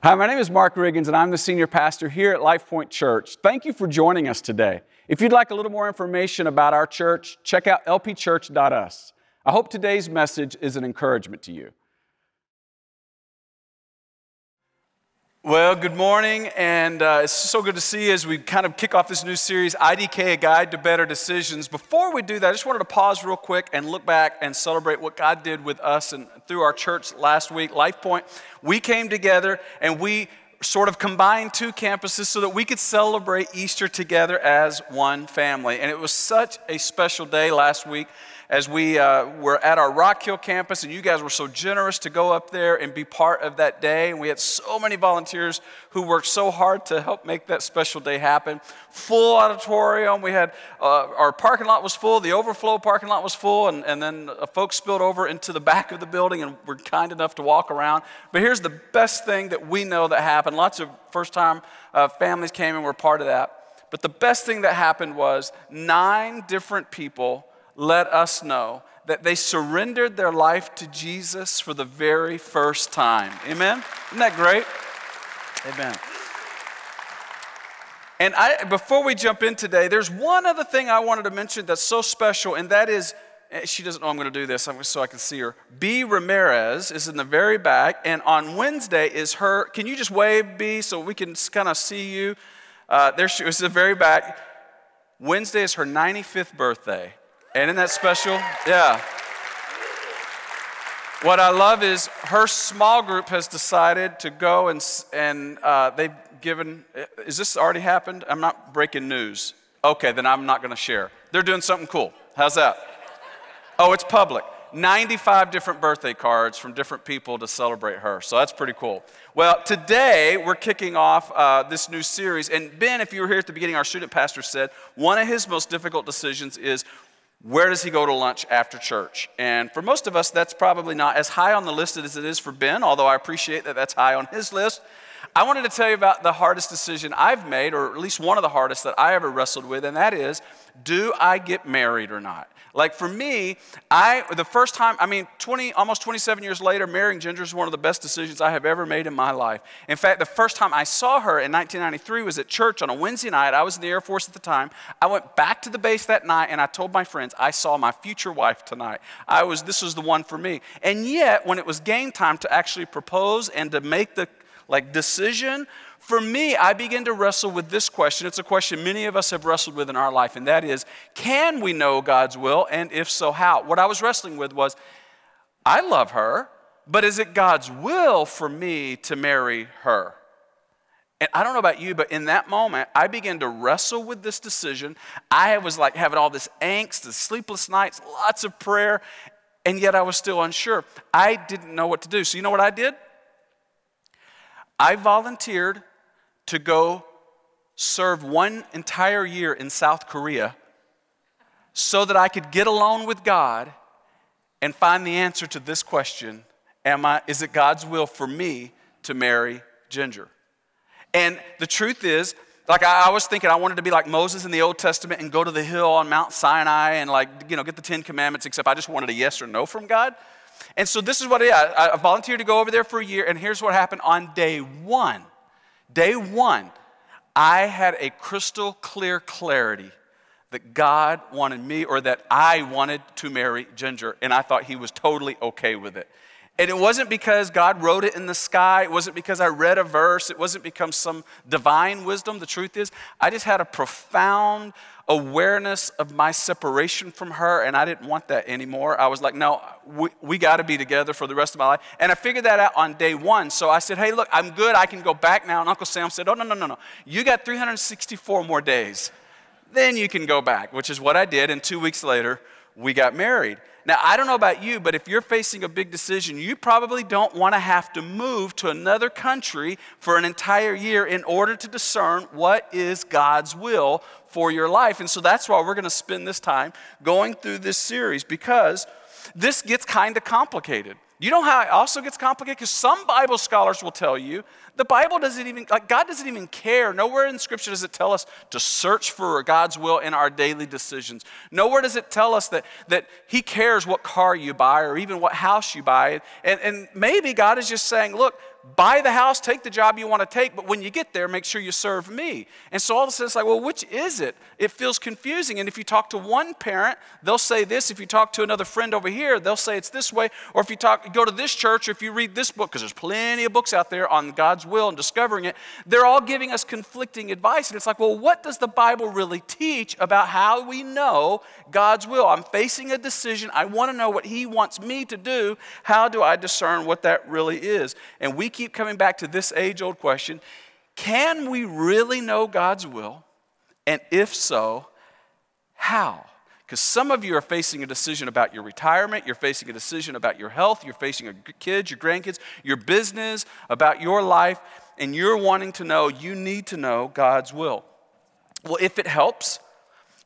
Hi, my name is Mark Riggins, and I'm the senior pastor here at LifePoint Church. Thank you for joining us today. If you'd like a little more information about our church, check out lpchurch.us. I hope today's message is an encouragement to you. Well, good morning, and uh, it's so good to see you as we kind of kick off this new series, IDK, A Guide to Better Decisions. Before we do that, I just wanted to pause real quick and look back and celebrate what God did with us and through our church last week, LifePoint. We came together and we sort of combined two campuses so that we could celebrate Easter together as one family. And it was such a special day last week as we uh, were at our Rock Hill campus, and you guys were so generous to go up there and be part of that day. And we had so many volunteers who worked so hard to help make that special day happen. Full auditorium. We had uh, our parking lot was full, the overflow parking lot was full, and, and then folks spilled over into the back of the building and were kind enough to walk around. But here's the best thing that we know that happened. Lots of first time uh, families came and were part of that. But the best thing that happened was nine different people let us know that they surrendered their life to Jesus for the very first time. Amen? Isn't that great? Amen. And I, before we jump in today, there's one other thing I wanted to mention that's so special, and that is eh, she doesn't know I'm going to do this so I can see her. B. Ramirez is in the very back, and on Wednesday is her. Can you just wave, B, so we can kind of see you? Uh, there she is, in the very back. Wednesday is her 95th birthday. And isn't that special? Yeah. What I love is her small group has decided to go and, and uh, they've given, is this already happened? I'm not breaking news. Okay, then I'm not going to share. They're doing something cool. How's that? Oh, it's public. 95 different birthday cards from different people to celebrate her. So that's pretty cool. Well, today we're kicking off uh, this new series. And Ben, if you were here at the beginning, our student pastor said one of his most difficult decisions is where does he go to lunch after church? And for most of us, that's probably not as high on the list as it is for Ben, although I appreciate that that's high on his list. I wanted to tell you about the hardest decision I've made, or at least one of the hardest that I ever wrestled with, and that is do I get married or not? Like for me, I the first time, I mean, 20, almost 27 years later, marrying Ginger is one of the best decisions I have ever made in my life. In fact, the first time I saw her in 1993 was at church on a Wednesday night. I was in the Air Force at the time. I went back to the base that night and I told my friends, I saw my future wife tonight. I was this was the one for me. And yet, when it was game time to actually propose and to make the like decision for me, I begin to wrestle with this question. It's a question many of us have wrestled with in our life, and that is can we know God's will? And if so, how? What I was wrestling with was I love her, but is it God's will for me to marry her? And I don't know about you, but in that moment, I began to wrestle with this decision. I was like having all this angst, the sleepless nights, lots of prayer, and yet I was still unsure. I didn't know what to do. So, you know what I did? I volunteered to go serve one entire year in South Korea so that I could get alone with God and find the answer to this question Am I, is it God's will for me to marry Ginger? And the truth is, like I, was thinking, I wanted to be like Moses in the Old Testament and go to the hill on Mount Sinai and like, you know, get the Ten Commandments, except I just wanted a yes or no from God. And so this is what I, I volunteered to go over there for a year, and here's what happened on day one. Day one, I had a crystal clear clarity that God wanted me or that I wanted to marry Ginger, and I thought he was totally okay with it. And it wasn't because God wrote it in the sky. It wasn't because I read a verse. It wasn't because some divine wisdom. The truth is, I just had a profound awareness of my separation from her, and I didn't want that anymore. I was like, no, we, we got to be together for the rest of my life. And I figured that out on day one. So I said, hey, look, I'm good. I can go back now. And Uncle Sam said, oh, no, no, no, no. You got 364 more days. Then you can go back, which is what I did. And two weeks later, we got married. Now, I don't know about you, but if you're facing a big decision, you probably don't want to have to move to another country for an entire year in order to discern what is God's will for your life. And so that's why we're going to spend this time going through this series because this gets kind of complicated. You know how it also gets complicated? Because some Bible scholars will tell you the Bible doesn't even, like, God doesn't even care. Nowhere in Scripture does it tell us to search for God's will in our daily decisions. Nowhere does it tell us that, that He cares what car you buy or even what house you buy. And, and maybe God is just saying, look, buy the house, take the job you want to take, but when you get there, make sure you serve me. And so all of a sudden it's like, well, which is it? It feels confusing. And if you talk to one parent, they'll say this. If you talk to another friend over here, they'll say it's this way. Or if you talk, go to this church, or if you read this book, because there's plenty of books out there on God's will and discovering it, they're all giving us conflicting advice. And it's like, well, what does the Bible really teach about how we know God's will? I'm facing a decision. I want to know what He wants me to do. How do I discern what that really is? And we keep coming back to this age old question can we really know God's will? And if so, how? Because some of you are facing a decision about your retirement, you're facing a decision about your health, you're facing your kids, your grandkids, your business, about your life, and you're wanting to know, you need to know God's will. Well, if it helps,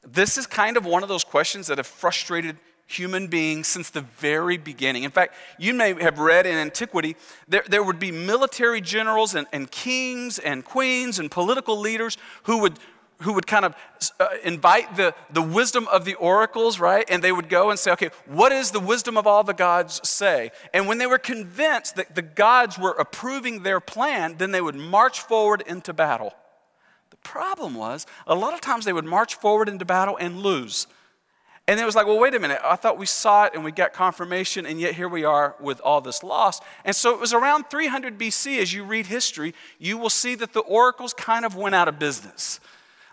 this is kind of one of those questions that have frustrated human beings since the very beginning. In fact, you may have read in antiquity, there, there would be military generals and, and kings and queens and political leaders who would who would kind of uh, invite the, the wisdom of the oracles, right? And they would go and say, okay, what does the wisdom of all the gods say? And when they were convinced that the gods were approving their plan, then they would march forward into battle. The problem was, a lot of times they would march forward into battle and lose. And it was like, well, wait a minute. I thought we saw it and we got confirmation, and yet here we are with all this loss. And so it was around 300 BC, as you read history, you will see that the oracles kind of went out of business.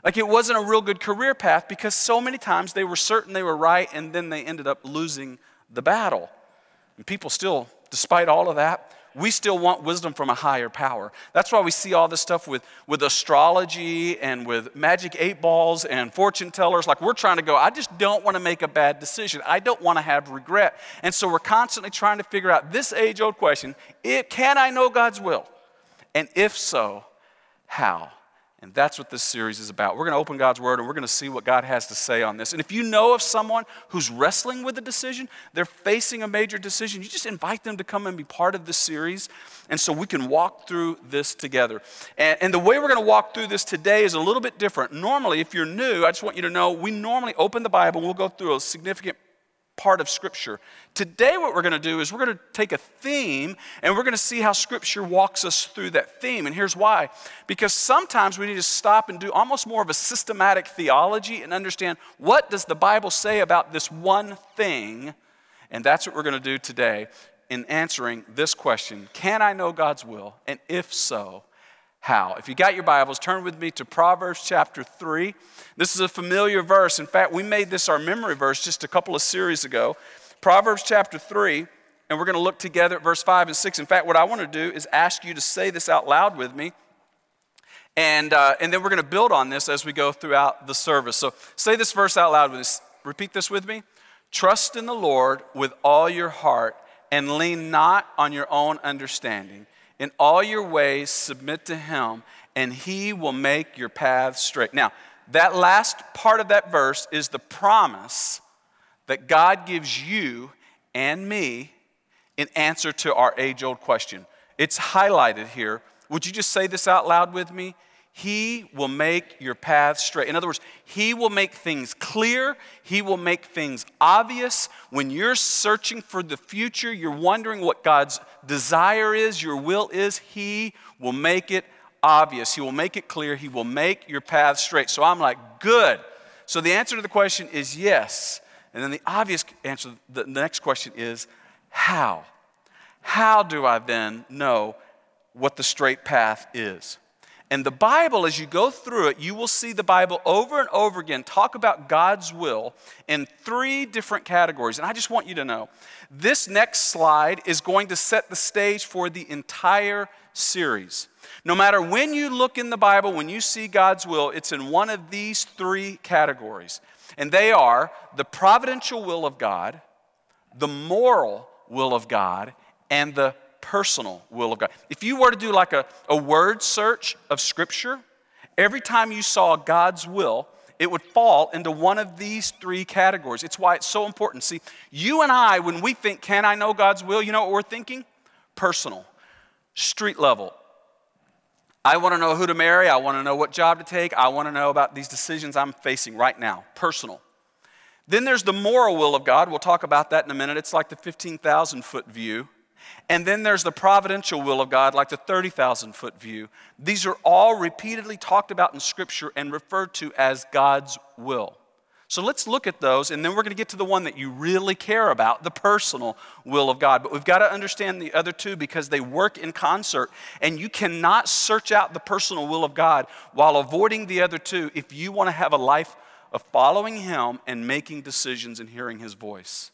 Like it wasn't a real good career path because so many times they were certain they were right, and then they ended up losing the battle. And people still, despite all of that, we still want wisdom from a higher power. That's why we see all this stuff with, with astrology and with magic eight balls and fortune tellers. Like we're trying to go, I just don't want to make a bad decision. I don't want to have regret. And so we're constantly trying to figure out this age old question can I know God's will? And if so, how? And that's what this series is about. We're going to open God's Word and we're going to see what God has to say on this. And if you know of someone who's wrestling with a decision, they're facing a major decision, you just invite them to come and be part of this series. And so we can walk through this together. And, and the way we're going to walk through this today is a little bit different. Normally, if you're new, I just want you to know we normally open the Bible and we'll go through a significant part of Scripture. Today, what we're going to do is we're going to take a theme and we're going to see how Scripture walks us through that theme. And here's why because sometimes we need to stop and do almost more of a systematic theology and understand what does the Bible say about this one thing. And that's what we're going to do today in answering this question Can I know God's will? And if so, how. If you got your Bibles, turn with me to Proverbs chapter 3. This is a familiar verse. In fact, we made this our memory verse just a couple of series ago. Proverbs chapter 3, and we're going to look together at verse 5 and 6. In fact, what I want to do is ask you to say this out loud with me. And, uh, and then we're going to build on this as we go throughout the service. So say this verse out loud with us. Repeat this with me. Trust in the Lord with all your heart and lean not on your own understanding. In all your ways, submit to him, and he will make your paths straight. Now, that last part of that verse is the promise that God gives you and me in answer to our age old question. It's highlighted here. Would you just say this out loud with me? He will make your path straight. In other words, He will make things clear. He will make things obvious. When you're searching for the future, you're wondering what God's desire is, your will is, He will make it obvious. He will make it clear. He will make your path straight. So I'm like, good. So the answer to the question is yes. And then the obvious answer, the next question is, how? How do I then know what the straight path is? And the Bible, as you go through it, you will see the Bible over and over again talk about God's will in three different categories. And I just want you to know this next slide is going to set the stage for the entire series. No matter when you look in the Bible, when you see God's will, it's in one of these three categories. And they are the providential will of God, the moral will of God, and the personal will of God. If you were to do like a, a word search of Scripture, every time you saw God's will, it would fall into one of these three categories. It's why it's so important. See, you and I, when we think, can I know God's will, you know what we're thinking? Personal, street level. I want to know who to marry. I want to know what job to take. I want to know about these decisions I'm facing right now. Personal. Then there's the moral will of God. We'll talk about that in a minute. It's like the 15,000 foot view. And then there's the providential will of God, like the 30,000 foot view. These are all repeatedly talked about in Scripture and referred to as God's will. So let's look at those, and then we're going to get to the one that you really care about the personal will of God. But we've got to understand the other two because they work in concert, and you cannot search out the personal will of God while avoiding the other two if you want to have a life of following Him and making decisions and hearing His voice.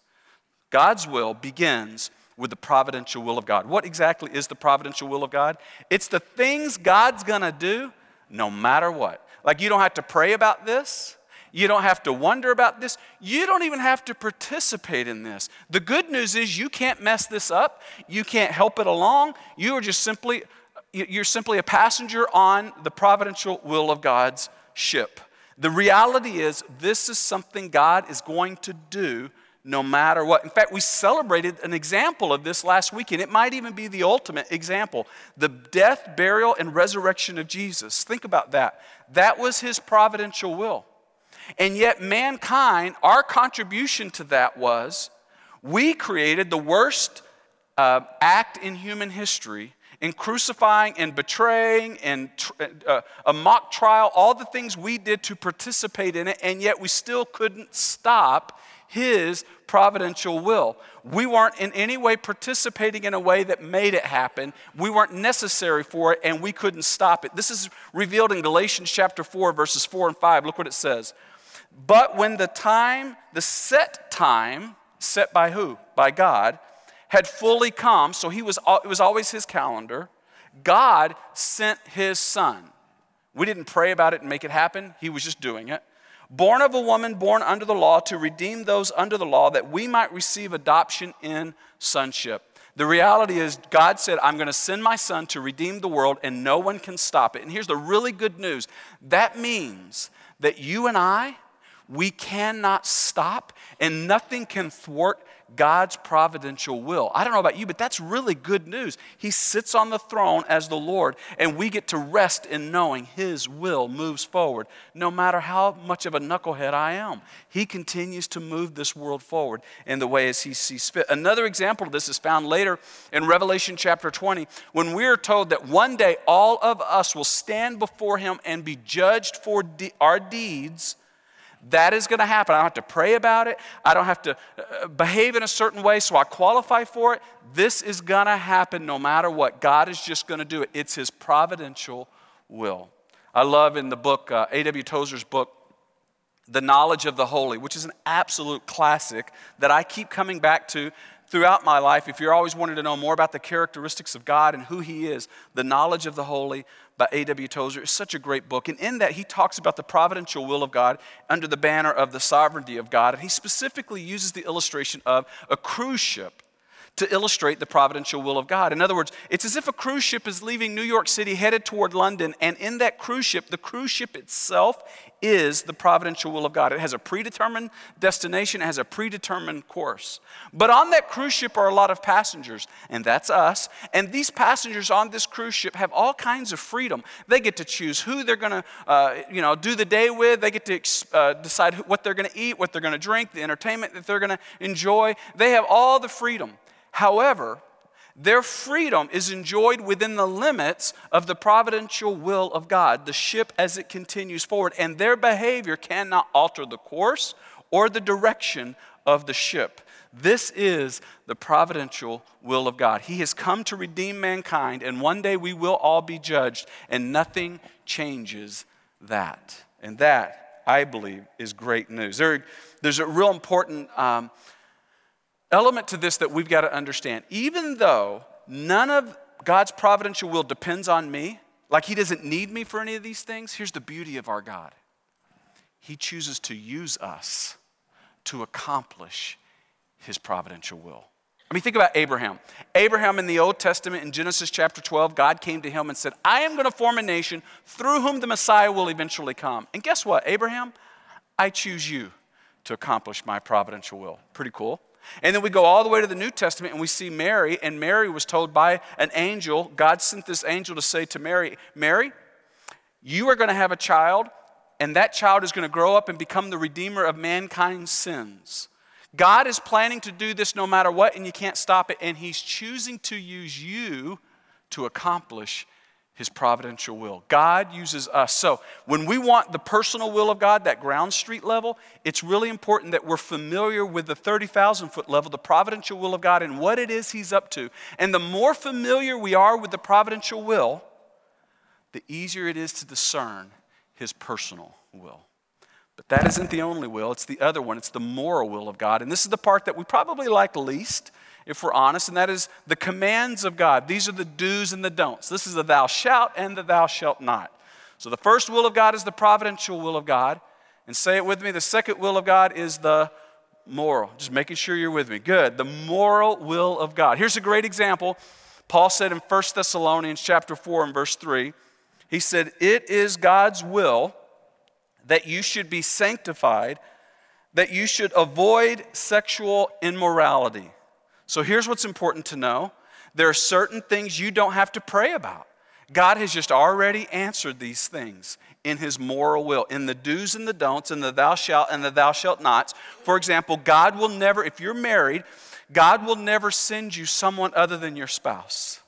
God's will begins with the providential will of God. What exactly is the providential will of God? It's the things God's to do no matter what. Like you don't have to pray about this. You don't have to wonder about this. You don't even have to participate in this. The good news is you can't mess this up. You can't help it along. You are just simply you're simply a passenger on the providential will of God's ship. The reality is this is something God is going to do no matter what. In fact, we celebrated an example of this last weekend. It might even be the ultimate example the death, burial, and resurrection of Jesus. Think about that. That was his providential will. And yet, mankind, our contribution to that was we created the worst uh, act in human history in crucifying and betraying and uh, a mock trial, all the things we did to participate in it, and yet we still couldn't stop his providential will. We weren't in any way participating in a way that made it happen. We weren't necessary for it, and we couldn't stop it. This is revealed in Galatians chapter 4, verses 4 and 5. Look what it says. But when the time, the set time, set by who? By God, had fully come, so he was, it was always his calendar, God sent his son. We didn't pray about it and make it happen, he was just doing it. Born of a woman born under the law to redeem those under the law that we might receive adoption in sonship. The reality is, God said, I'm going to send my son to redeem the world, and no one can stop it. And here's the really good news that means that you and I, we cannot stop, and nothing can thwart God's providential will. I don't know about you, but that's really good news. He sits on the throne as the Lord, and we get to rest in knowing His will moves forward. No matter how much of a knucklehead I am, He continues to move this world forward in the way as He sees fit. Another example of this is found later in Revelation chapter 20, when we are told that one day all of us will stand before Him and be judged for de- our deeds that is going to happen. I don't have to pray about it. I don't have to uh, behave in a certain way so I qualify for it. This is going to happen no matter what. God is just going to do it. It's His providential will. I love in the book, uh, A.W. Tozer's book, The Knowledge of the Holy, which is an absolute classic that I keep coming back to throughout my life. If you're always wanting to know more about the characteristics of God and who He is, The Knowledge of the Holy by A.W. Tozer is such a great book. And in that, he talks about the providential will of God under the banner of the sovereignty of God. And he specifically uses the illustration of a cruise ship to illustrate the providential will of God. In other words, it's as if a cruise ship is leaving New York City headed toward London, and in that cruise ship, the cruise ship itself is the providential will of God. It has a predetermined destination, it has a predetermined course. But on that cruise ship are a lot of passengers, and that's us. And these passengers on this cruise ship have all kinds of freedom. They get to choose who they're going to, uh, you know, do the day with. They get to uh, decide what they're going to eat, what they're going to drink, the entertainment that they're going to enjoy. They have all the freedom. However, their freedom is enjoyed within the limits of the providential will of God, the ship as it continues forward, and their behavior cannot alter the course or the direction of the ship. This is the providential will of God. He has come to redeem mankind, and one day we will all be judged, and nothing changes that. And that, I believe, is great news. There, there's a real important. Um, element to this that we've got to understand. Even though none of God's providential will depends on me, like He doesn't need me for any of these things, here's the beauty of our God He chooses to use us to accomplish His providential will. I mean, think about Abraham. Abraham in the Old Testament, in Genesis chapter 12, God came to him and said, I am going to form a nation through whom the Messiah will eventually come. And guess what, Abraham? I choose you to accomplish my providential will. Pretty cool. And then we go all the way to the New Testament and we see Mary, and Mary was told by an angel, God sent this angel to say to Mary, Mary, you are going to have a child, and that child is going to grow up and become the redeemer of mankind's sins. God is planning to do this no matter what, and you can't stop it. And He's choosing to use you to accomplish His providential will. God uses us. So when we want the personal will of God, that ground street level, it's really important that we're familiar with the 30,000 foot level, the providential will of God, and what it is He's up to. And the more familiar we are with the providential will, the easier it is to discern His personal will. But that isn't the only will, it's the other one. It's the moral will of God. And this is the part that we probably like least, if we're honest, and that is the commands of God. These are the do's and the don'ts. This is the thou shalt and the thou shalt not. So the first will of God is the providential will of God. And say it with me the second will of God is the moral. Just making sure you're with me. Good. The moral will of God. Here's a great example. Paul said in 1 Thessalonians chapter 4 and verse 3, he said, It is God's will that you should be sanctified, that you should avoid sexual immorality. So here's what's important to know there are certain things you don't have to pray about. God has just already answered these things in his moral will, in the do's and the don'ts, and the thou shalt and the thou shalt nots. For example, God will never, if you're married, God will never send you someone other than your spouse.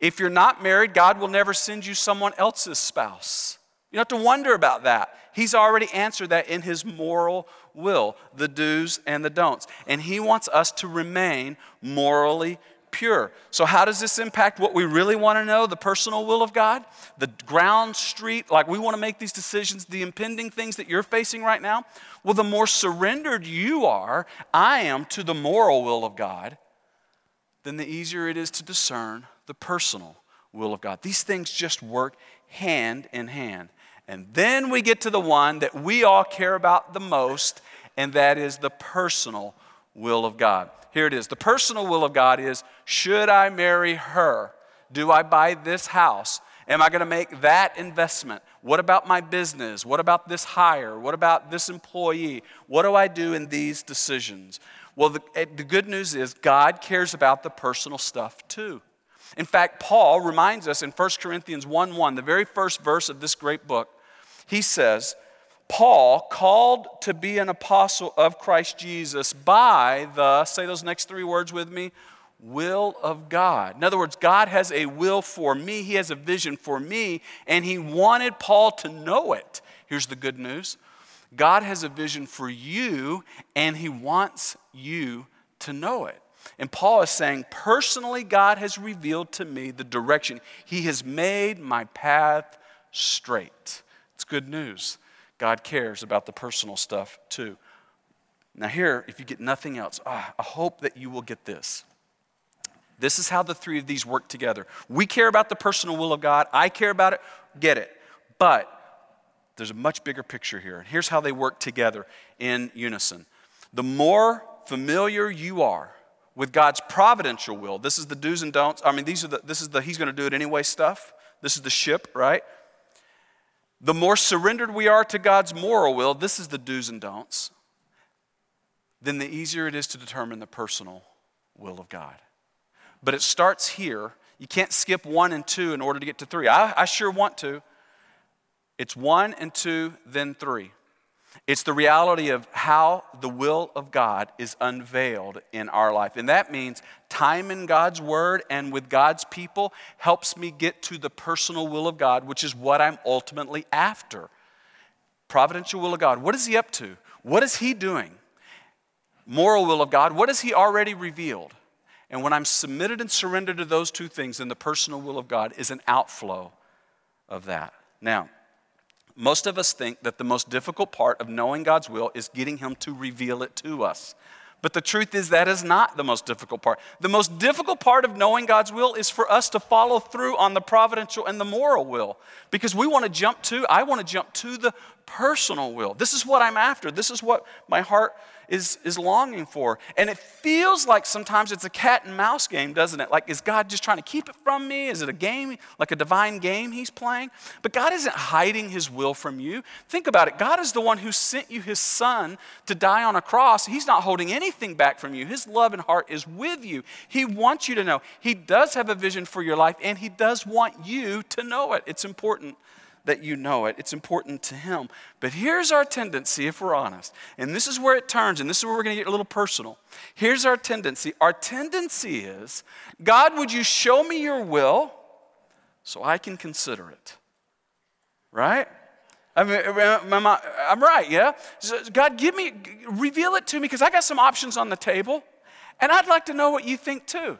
If you're not married, God will never send you someone else's spouse. You don't have to wonder about that. He's already answered that in his moral will, the do's and the don'ts. And he wants us to remain morally pure. So, how does this impact what we really want to know, the personal will of God? The ground street, like we want to make these decisions, the impending things that you're facing right now? Well, the more surrendered you are, I am, to the moral will of God, then the easier it is to discern the personal will of God. These things just work hand in hand. And then we get to the one that we all care about the most, and that is the personal will of God. Here it is. The personal will of God is should I marry her? Do I buy this house? Am I going to make that investment? What about my business? What about this hire? What about this employee? What do I do in these decisions? Well, the, eh, the good news is God cares about the personal stuff too. In fact, Paul reminds us in 1 Corinthians 1 1, the very first verse of this great book, he says, Paul, called to be an apostle of Christ Jesus by the, say those next three words with me, will of God. In other words, God has a will for me, He has a vision for me, and He wanted Paul to know it. Here's the good news God has a vision for you, and He wants you to know it. And Paul is saying, personally, God has revealed to me the direction. He has made my path straight. It's good news. God cares about the personal stuff too. Now, here, if you get nothing else, ah, I hope that you will get this. This is how the three of these work together. We care about the personal will of God, I care about it, get it. But there's a much bigger picture here. And here's how they work together in unison. The more familiar you are with God's providential will, this is the do's and don'ts. I mean, these are the, this is the he's going to do it anyway stuff. This is the ship, right? The more surrendered we are to God's moral will, this is the do's and don'ts, then the easier it is to determine the personal will of God. But it starts here. You can't skip one and two in order to get to three. I, I sure want to. It's one and two, then three. It's the reality of how the will of God is unveiled in our life. And that means time in God's word and with God's people helps me get to the personal will of God, which is what I'm ultimately after. Providential will of God. What is He up to? What is He doing? Moral will of God. What has He already revealed? And when I'm submitted and surrendered to those two things, then the personal will of God is an outflow of that. Now, most of us think that the most difficult part of knowing God's will is getting Him to reveal it to us. But the truth is, that is not the most difficult part. The most difficult part of knowing God's will is for us to follow through on the providential and the moral will. Because we want to jump to, I want to jump to the personal will. This is what I'm after. This is what my heart is, is longing for. And it feels like sometimes it's a cat and mouse game, doesn't it? Like, is God just trying to keep it from me? Is it a game, like a divine game he's playing? But God isn't hiding his will from you. Think about it. God is the one who sent you his son to die on a cross. He's not holding anything back from you. His love and heart is with you. He wants you to know. He does have a vision for your life, and he does want you to know it. It's important that you know it. It's important to Him. But here's our tendency, if we're honest, and this is where it turns, and this is where we're going to get a little personal. Here's our tendency. Our tendency is God, would you show me your will so I can consider it? Right? I mean, I'm right, yeah? God, give me, reveal it to me because I got some options on the table, and I'd like to know what you think too.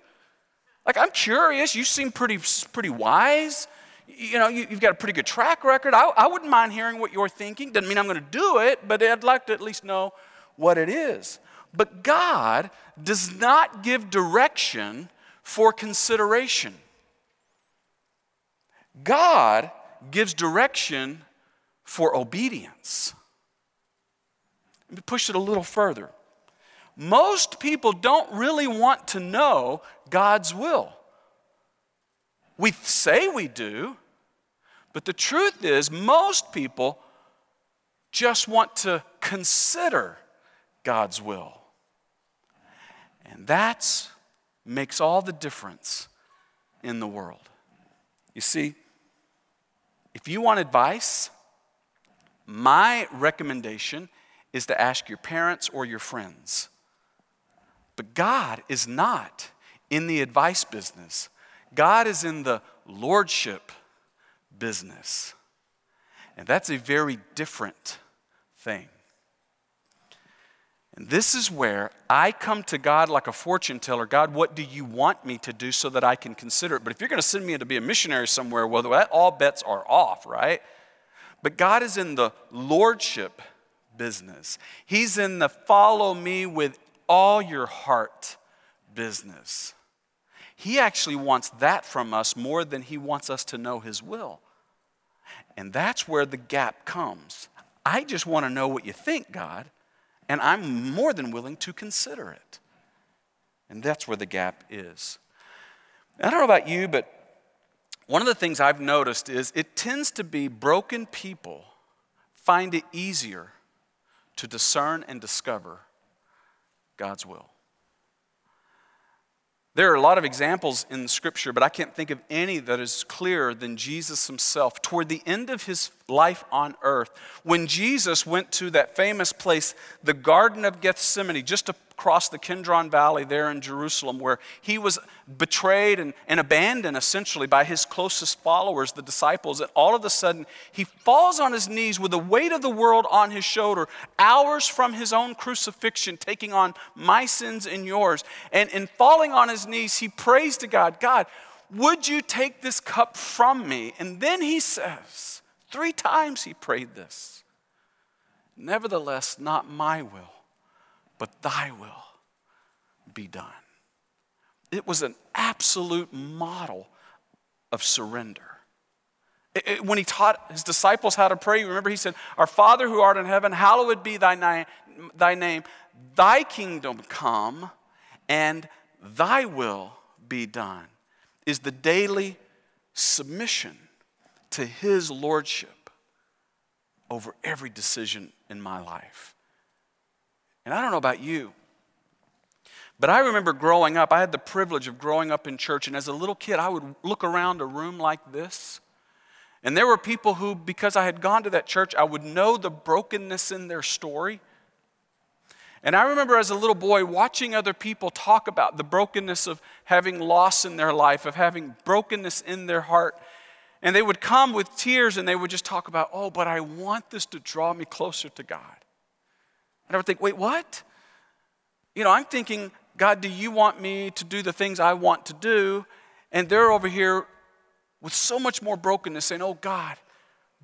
Like, I'm curious. You seem pretty, pretty wise. You know, you, have got a pretty good track record. I, I wouldn't mind hearing what you're thinking. Doesn't mean I'm going to do it, but I'd like to at least know what it is. But God does not give direction for consideration. God gives direction for obedience. Let me push it a little further. Most people don't really want to know God's will. We say we do, but the truth is, most people just want to consider God's will. And that makes all the difference in the world. You see, if you want advice, my recommendation is to ask your parents or your friends. But God is not in the advice business, God is in the lordship business. And that's a very different thing. And this is where I come to God like a fortune teller God, what do you want me to do so that I can consider it? But if you're going to send me to be a missionary somewhere, well, all bets are off, right? But God is in the lordship business. He's in the follow me with all your heart business. He actually wants that from us more than he wants us to know his will. And that's where the gap comes. I just want to know what you think, God, and I'm more than willing to consider it. And that's where the gap is. I don't know about you, but one of the things I've noticed is it tends to be broken people find it easier to discern and discover God's will. There are a lot of examples in Scripture, but I can't think of any that is clearer than Jesus himself. Toward the end of his life on earth, when Jesus went to that famous place, the Garden of Gethsemane, just across the Kidron Valley there in Jerusalem, where he was betrayed and, and abandoned essentially by his closest followers, the disciples, and all of a sudden he falls on his knees with the weight of the world on his shoulder, hours from his own crucifixion, taking on my sins and yours. And in falling on his knees, he prays to God, God, would you take this cup from me? And then he says, three times he prayed this. Nevertheless, not my will, but thy will be done. It was an absolute model of surrender. It, it, when he taught his disciples how to pray, remember he said, Our Father who art in heaven, hallowed be thy, na- thy name, thy kingdom come, and thy will be done, is the daily submission to his lordship over every decision in my life. And I don't know about you, but I remember growing up, I had the privilege of growing up in church, and as a little kid, I would look around a room like this. And there were people who, because I had gone to that church, I would know the brokenness in their story. And I remember as a little boy watching other people talk about the brokenness of having loss in their life, of having brokenness in their heart. And they would come with tears and they would just talk about, oh, but I want this to draw me closer to God. And I would think, wait, what? You know, I'm thinking, God, do you want me to do the things I want to do? And they're over here with so much more brokenness saying, oh, God,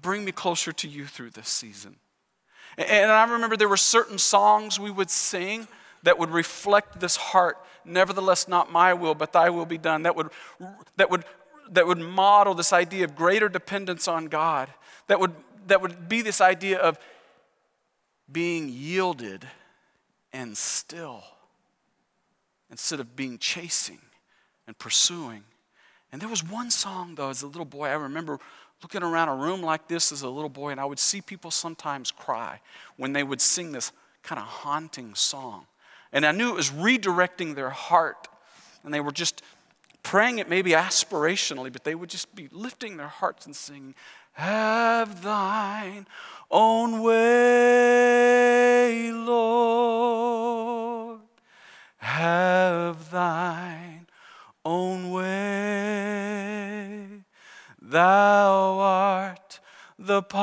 bring me closer to you through this season. And I remember there were certain songs we would sing that would reflect this heart. Nevertheless, not my will, but thy will be done. That would, that would, that would model this idea of greater dependence on God. That would, that would be this idea of being yielded and still instead of being chasing and pursuing. And there was one song, though, as a little boy, I remember looking around a room like this as a little boy, and I would see people sometimes cry when they would sing this kind of haunting song. And I knew it was redirecting their heart, and they were just praying it maybe aspirationally, but they would just be lifting their hearts and singing, Have thine own way, Lord. Have thine own way. Thou art the potter.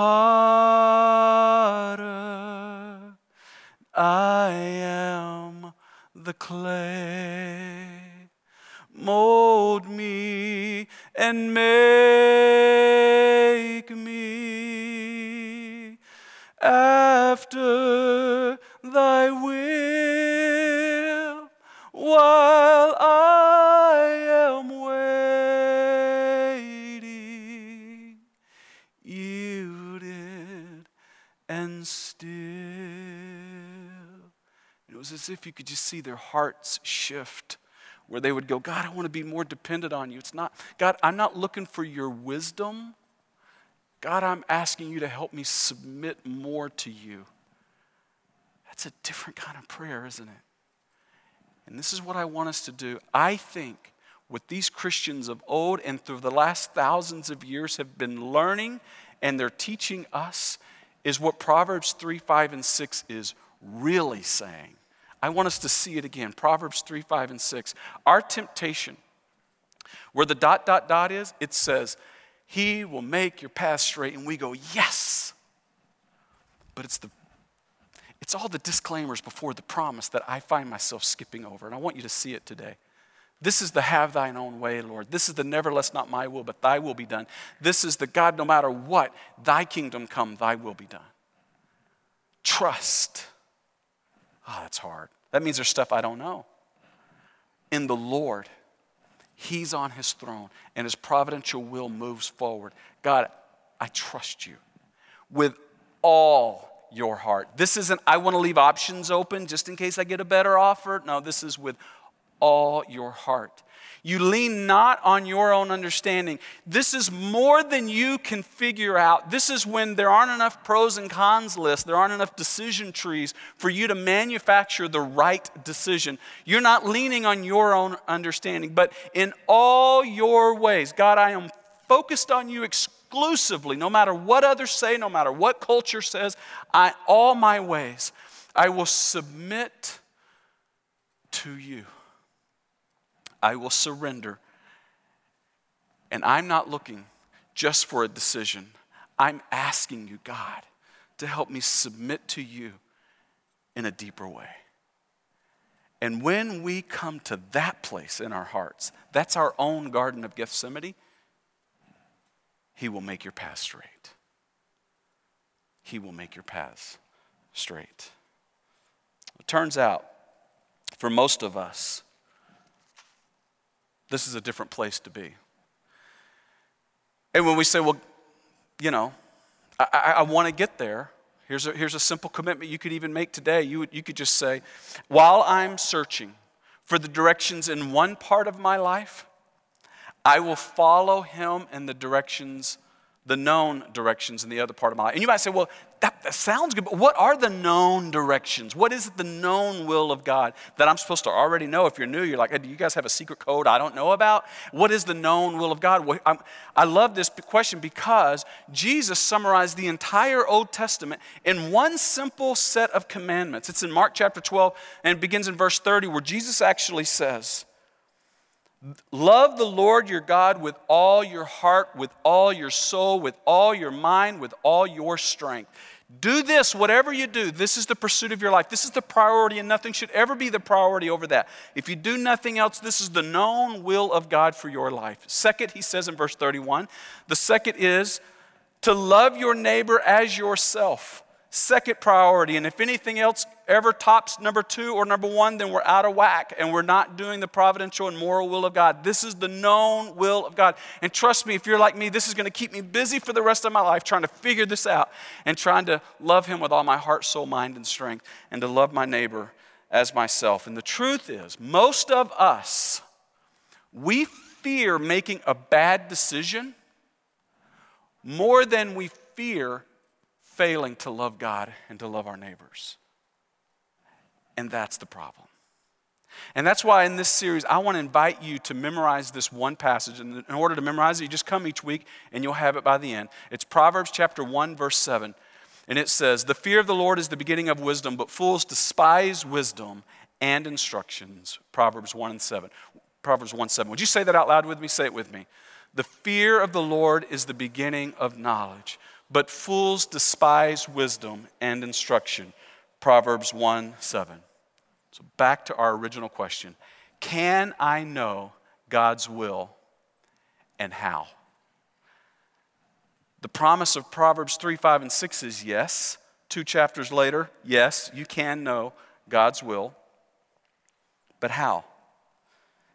I am the clay mold me and make me after thy will while I am waiting, yielded and still. It was as if you could just see their hearts shift where they would go, God, I want to be more dependent on you. It's not, God, I'm not looking for your wisdom. God, I'm asking you to help me submit more to you. That's a different kind of prayer, isn't it? And this is what I want us to do. I think what these Christians of old and through the last thousands of years have been learning and they're teaching us is what Proverbs 3, 5, and 6 is really saying. I want us to see it again. Proverbs 3, 5, and 6. Our temptation, where the dot, dot, dot is, it says, He will make your path straight. And we go, Yes. But it's the it's all the disclaimers before the promise that I find myself skipping over. And I want you to see it today. This is the have thine own way, Lord. This is the nevertheless not my will, but thy will be done. This is the God, no matter what, thy kingdom come, thy will be done. Trust. Oh, that's hard. That means there's stuff I don't know. In the Lord, He's on His throne, and His providential will moves forward. God, I trust you with all your heart. This isn't, I want to leave options open just in case I get a better offer. No, this is with all your heart. You lean not on your own understanding. This is more than you can figure out. This is when there aren't enough pros and cons lists, there aren't enough decision trees for you to manufacture the right decision. You're not leaning on your own understanding, but in all your ways, God, I am focused on you exclusively, no matter what others say, no matter what culture says, I, all my ways, I will submit to you. I will surrender. And I'm not looking just for a decision. I'm asking you, God, to help me submit to you in a deeper way. And when we come to that place in our hearts, that's our own Garden of Gethsemane, He will make your path straight. He will make your paths straight. It turns out, for most of us, this is a different place to be. And when we say, well, you know, I, I, I want to get there, here's a, here's a simple commitment you could even make today. You, would, you could just say, while I'm searching for the directions in one part of my life, I will follow him in the directions the known directions in the other part of my life. And you might say, well, that, that, sounds good, but what are the known directions? What is the known will of God that I'm supposed to already know? If you're new, you're like, hey, do you guys have a secret code I don't know about? What is the known will of God? Well, i love this question because Jesus summarized the entire Old Testament in one simple set of commandments. It's in Mark chapter 12 and begins in verse 30, where Jesus actually says, Love the Lord your God with all your heart, with all your soul, with all your mind, with all your strength. Do this, whatever you do. This is the pursuit of your life. This is the priority, and nothing should ever be the priority over that. If you do nothing else, this is the known will of God for your life. Second, he says in verse 31, the second is to love your neighbor as yourself second priority. And if anything else ever tops number two or number one, then we're out of whack and we're not doing the providential and moral will of God. This is the known will of God. And trust me, if you're like me, this is going to keep me busy for the rest of my life trying to figure this out and trying to love Him with all my heart, soul, mind, and strength and to love my neighbor as myself. And the truth is, most of us, we fear making a bad decision more than we fear failing to love God and to love our neighbors. And that's the problem. And that's why in this series, I want to invite you to memorize this one passage. And in order to memorize it, you just come each week and you'll have it by the end. It's Proverbs chapter 1, verse 7. And it says, The fear of the Lord is the beginning of wisdom, but fools despise wisdom and instructions. Proverbs 1 and 7. Proverbs 1 7. Would you say that out loud with me? Say it with me. The fear of the Lord is the beginning of knowledge, but fools despise wisdom and instruction. Proverbs 1 7. So back to our original question Can I know God's will and how? The promise of Proverbs 3, 5, and 6 is yes. Two chapters later, yes, you can know God's will. But how?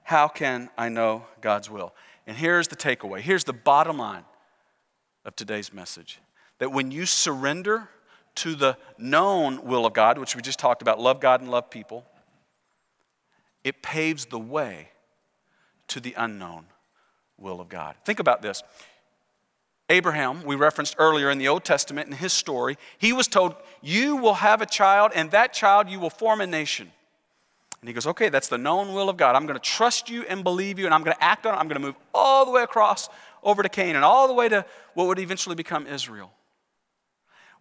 How can I know God's will? And here's the takeaway. Here's the bottom line of today's message that when you surrender to the known will of God, which we just talked about love God and love people it paves the way to the unknown will of God. Think about this. Abraham, we referenced earlier in the Old Testament in his story, he was told, You will have a child, and that child you will form a nation. And he goes, Okay, that's the known will of God. I'm going to trust you and believe you, and I'm going to act on it. I'm going to move all the way across over to Canaan, all the way to what would eventually become Israel.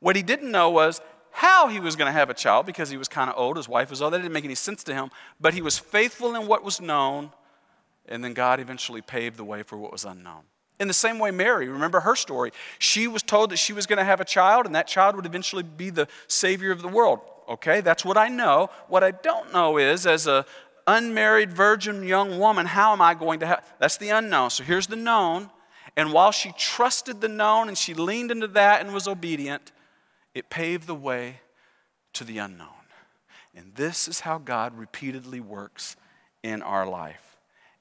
What he didn't know was how he was going to have a child because he was kind of old. His wife was old. That didn't make any sense to him. But he was faithful in what was known, and then God eventually paved the way for what was unknown. In the same way, Mary, remember her story. She was told that she was going to have a child, and that child would eventually be the Savior of the world. Okay, that's what I know. What I don't know is, as a unmarried virgin young woman, how am I going to have? That's the unknown. So here's the known. And while she trusted the known and she leaned into that and was obedient, it paved the way to the unknown. And this is how God repeatedly works in our life.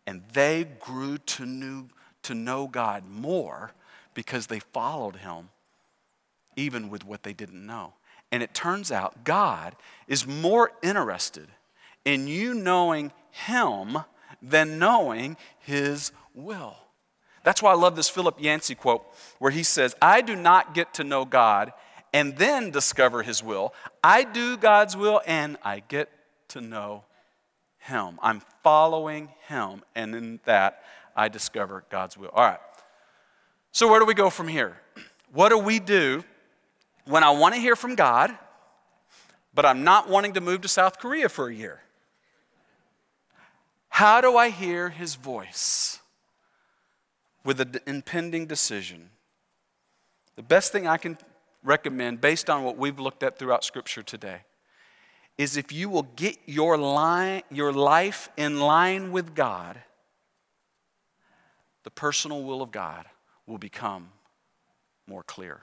And they grew to, new, to know God more because they followed Him, even with what they didn't know. And it turns out God is more interested in you knowing Him than knowing His will. That's why I love this Philip Yancey quote where he says, I do not get to know God and then discover His will. I do God's will and I get to know Him. I'm following Him, and in that, I discover God's will. All right. So, where do we go from here? What do we do when I want to hear from God, but I'm not wanting to move to South Korea for a year? How do I hear His voice with an impending decision? The best thing I can recommend, based on what we've looked at throughout Scripture today, is if you will get your, line, your life in line with God, the personal will of God will become more clear.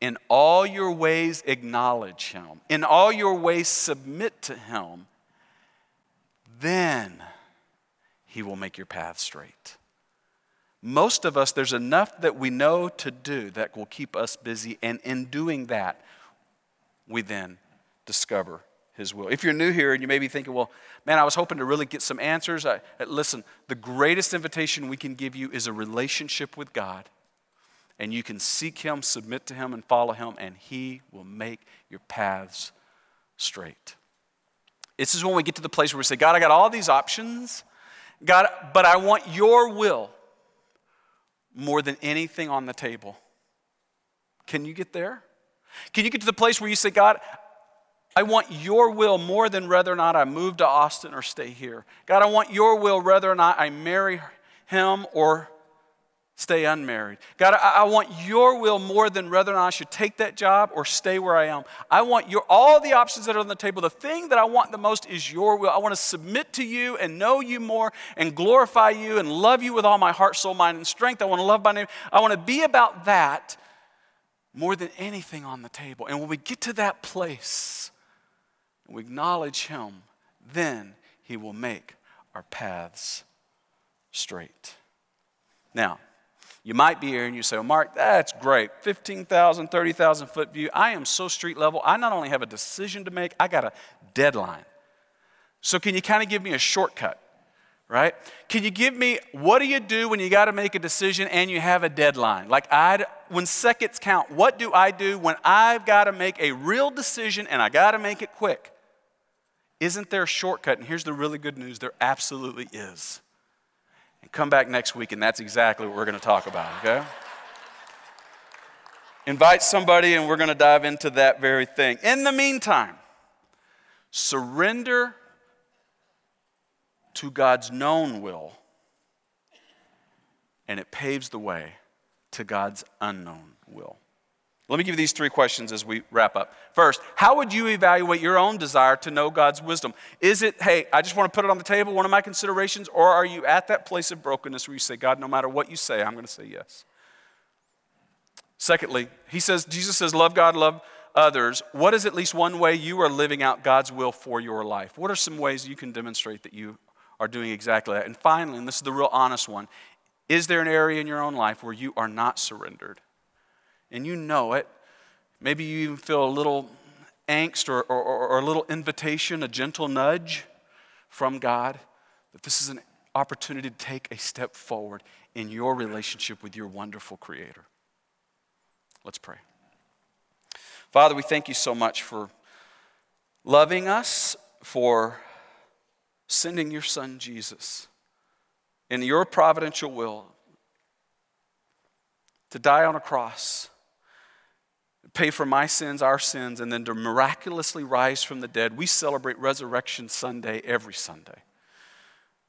In all your ways, acknowledge Him. In all your ways, submit to Him. Then He will make your path straight. Most of us, there's enough that we know to do that will keep us busy. And in doing that, we then discover His will. If you're new here and you may be thinking, well, man, I was hoping to really get some answers. I, uh, listen, the greatest invitation we can give you is a relationship with God. And you can seek Him, submit to Him, and follow Him, and He will make your paths straight. This is when we get to the place where we say, God, I got all these options. God, but I want your will more than anything on the table. Can you get there? Can you get to the place where you say, God, I want your will more than whether or not I move to Austin or stay here. God, I want your will whether or not I marry him or stay unmarried. God, I, I, want your will more than whether or not I should take that job or stay where I am. I want your all the options that are on the table. The thing that I want the most is your will. I want to submit to you and know you more and glorify you and love you with all my heart, soul, mind, and strength. I want to love my name. I want to be about that more than anything on the table. And when we get to that place, we acknowledge him, then he will make our paths straight. Now, you might be here and you say, well, Mark, that's great. 15,000, 30,000 foot view. I am so street level. I not only have a decision to make, I got a deadline. So, can you kind of give me a shortcut, right? Can you give me what do you do when you got to make a decision and you have a deadline? Like, I, when seconds count, what do I do when I've got to make a real decision and I got to make it quick? Isn't there a shortcut? And here's the really good news there absolutely is. And come back next week, and that's exactly what we're going to talk about, okay? Invite somebody, and we're going to dive into that very thing. In the meantime, surrender to God's known will, and it paves the way to God's unknown will. Let me give you these three questions as we wrap up. First, how would you evaluate your own desire to know God's wisdom? Is it, hey, I just want to put it on the table, one of my considerations, or are you at that place of brokenness where you say, God, no matter what you say, I'm going to say yes? Secondly, he says, Jesus says, love God, love others. What is at least one way you are living out God's will for your life? What are some ways you can demonstrate that you are doing exactly that? And finally, and this is the real honest one, is there an area in your own life where you are not surrendered? And you know it. Maybe you even feel a little angst or, or, or, a little invitation, a gentle nudge from God that this is an opportunity to take a step forward in your relationship with your wonderful Creator. Let's pray. Father, we thank you so much for loving us, for sending your Son Jesus in your providential will to die on a cross pay for my sins, our sins, and then to miraculously rise from the dead. We celebrate Resurrection Sunday every Sunday.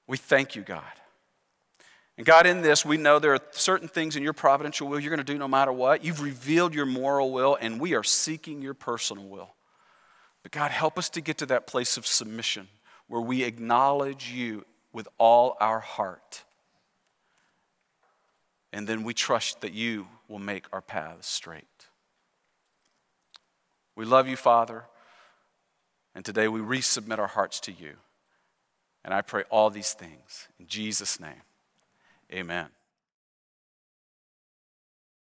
We thank you, God. And God, in this, we know there are certain things in your providential will you're going to do no matter what. You've revealed your moral will, and we are seeking your personal will. But God, help us to get to that place of submission where we acknowledge you with all our heart. And then we trust that you will make our paths straight. We love you, Father. And today we resubmit our hearts to you. And I pray all these things in Jesus' name. Amen.